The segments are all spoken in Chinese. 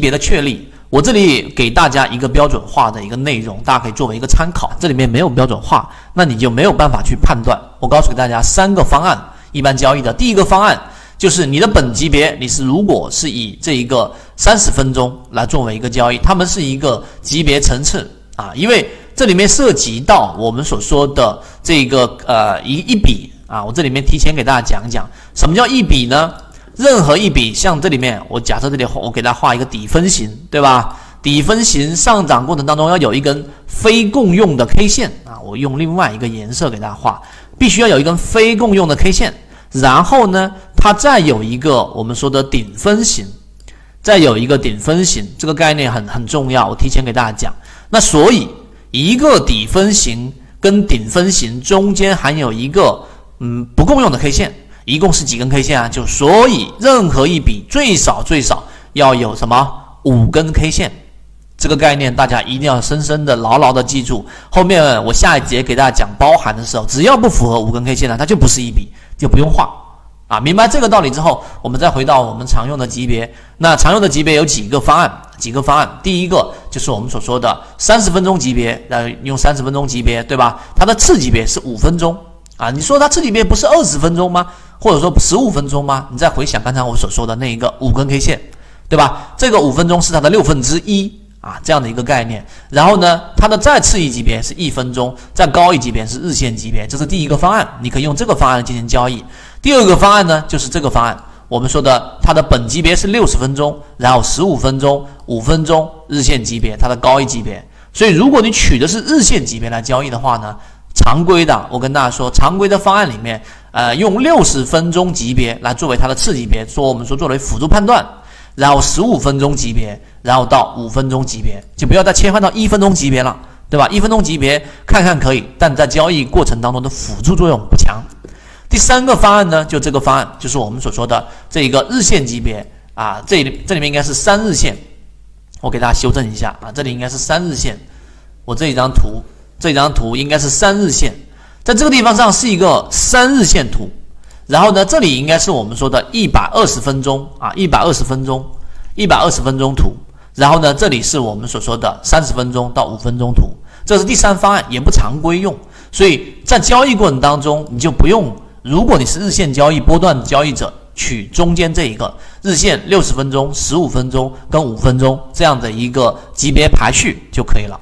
别的确立。我这里给大家一个标准化的一个内容，大家可以作为一个参考。这里面没有标准化，那你就没有办法去判断。我告诉给大家三个方案，一般交易的第一个方案就是你的本级别，你是如果是以这一个三十分钟来作为一个交易，他们是一个级别层次啊，因为这里面涉及到我们所说的这个呃一一笔啊，我这里面提前给大家讲讲什么叫一笔呢？任何一笔，像这里面，我假设这里我给它画一个底分型，对吧？底分型上涨过程当中要有一根非共用的 K 线啊，我用另外一个颜色给大家画，必须要有一根非共用的 K 线，然后呢，它再有一个我们说的顶分型，再有一个顶分型，这个概念很很重要，我提前给大家讲。那所以一个底分型跟顶分型中间还有一个嗯不共用的 K 线。一共是几根 K 线啊？就所以任何一笔最少最少要有什么五根 K 线，这个概念大家一定要深深的牢牢的记住。后面我下一节给大家讲包含的时候，只要不符合五根 K 线呢，它就不是一笔，就不用画啊。明白这个道理之后，我们再回到我们常用的级别。那常用的级别有几个方案？几个方案？第一个就是我们所说的三十分钟级别，呃，用三十分钟级别，对吧？它的次级别是五分钟啊。你说它这里面不是二十分钟吗？或者说十五分钟吗？你再回想刚才我所说的那一个五根 K 线，对吧？这个五分钟是它的六分之一啊，这样的一个概念。然后呢，它的再次一级别是一分钟，再高一级别是日线级别，这是第一个方案，你可以用这个方案进行交易。第二个方案呢，就是这个方案，我们说的它的本级别是六十分钟，然后十五分钟、五分钟日线级别，它的高一级别。所以如果你取的是日线级别来交易的话呢，常规的，我跟大家说，常规的方案里面。呃，用六十分钟级别来作为它的次级别，说我们说作为辅助判断，然后十五分钟级别，然后到五分钟级别，就不要再切换到一分钟级别了，对吧？一分钟级别看看可以，但在交易过程当中的辅助作用不强。第三个方案呢，就这个方案，就是我们所说的这一个日线级别啊，这里这里面应该是三日线，我给大家修正一下啊，这里应该是三日线，我这一张图，这张图应该是三日线。在这个地方上是一个三日线图，然后呢，这里应该是我们说的一百二十分钟啊，一百二十分钟，一百二十分钟图，然后呢，这里是我们所说的三十分钟到五分钟图，这是第三方案，也不常规用，所以在交易过程当中，你就不用，如果你是日线交易波段交易者，取中间这一个日线六十分钟、十五分钟跟五分钟这样的一个级别排序就可以了。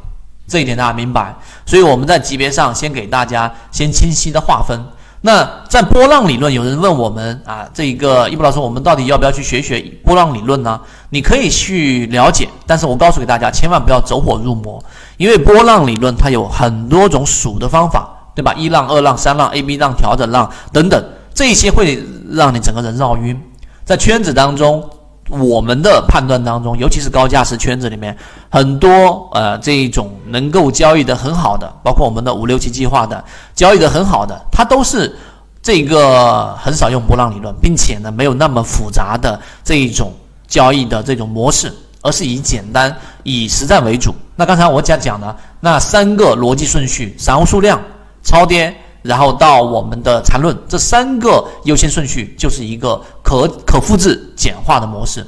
这一点大家明白，所以我们在级别上先给大家先清晰的划分。那在波浪理论，有人问我们啊，这一个易布老师，我们到底要不要去学学波浪理论呢？你可以去了解，但是我告诉给大家，千万不要走火入魔，因为波浪理论它有很多种数的方法，对吧？一浪、二浪、三浪、A、B 浪、调整浪等等，这些会让你整个人绕晕，在圈子当中。我们的判断当中，尤其是高价值圈子里面，很多呃这一种能够交易的很好的，包括我们的五六七计划的交易的很好的，它都是这个很少用波浪理论，并且呢没有那么复杂的这一种交易的这种模式，而是以简单以实战为主。那刚才我讲讲的那三个逻辑顺序：散户数量、超跌。然后到我们的缠论，这三个优先顺序就是一个可可复制简化的模式。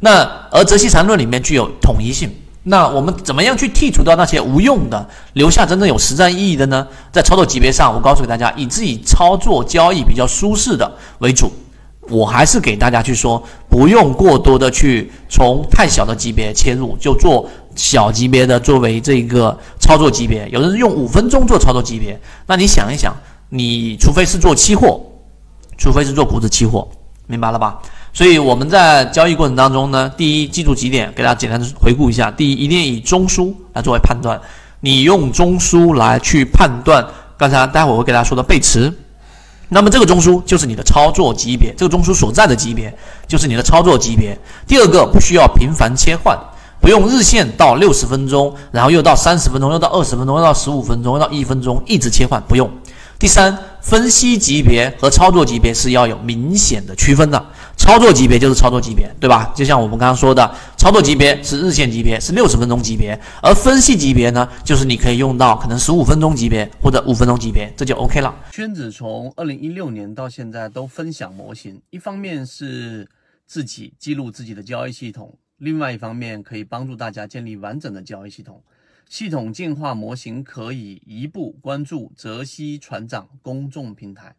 那而泽西缠论里面具有统一性。那我们怎么样去剔除掉那些无用的，留下真正有实战意义的呢？在操作级别上，我告诉给大家，以自己操作交易比较舒适的为主。我还是给大家去说，不用过多的去从太小的级别切入，就做。小级别的作为这个操作级别，有的人用五分钟做操作级别，那你想一想，你除非是做期货，除非是做股指期货，明白了吧？所以我们在交易过程当中呢，第一记住几点，给大家简单的回顾一下。第一，一定以中枢来作为判断，你用中枢来去判断，刚才待会我会给大家说的背驰，那么这个中枢就是你的操作级别，这个中枢所在的级别就是你的操作级别。第二个，不需要频繁切换。不用日线到六十分钟，然后又到三十分钟，又到二十分钟，又到十五分钟，又到一分钟，一直切换，不用。第三，分析级别和操作级别是要有明显的区分的。操作级别就是操作级别，对吧？就像我们刚刚说的，操作级别是日线级别，是六十分钟级别，而分析级别呢，就是你可以用到可能十五分钟级别或者五分钟级别，这就 OK 了。圈子从二零一六年到现在都分享模型，一方面是自己记录自己的交易系统。另外一方面可以帮助大家建立完整的交易系统。系统进化模型可以一步关注泽西船长公众平台。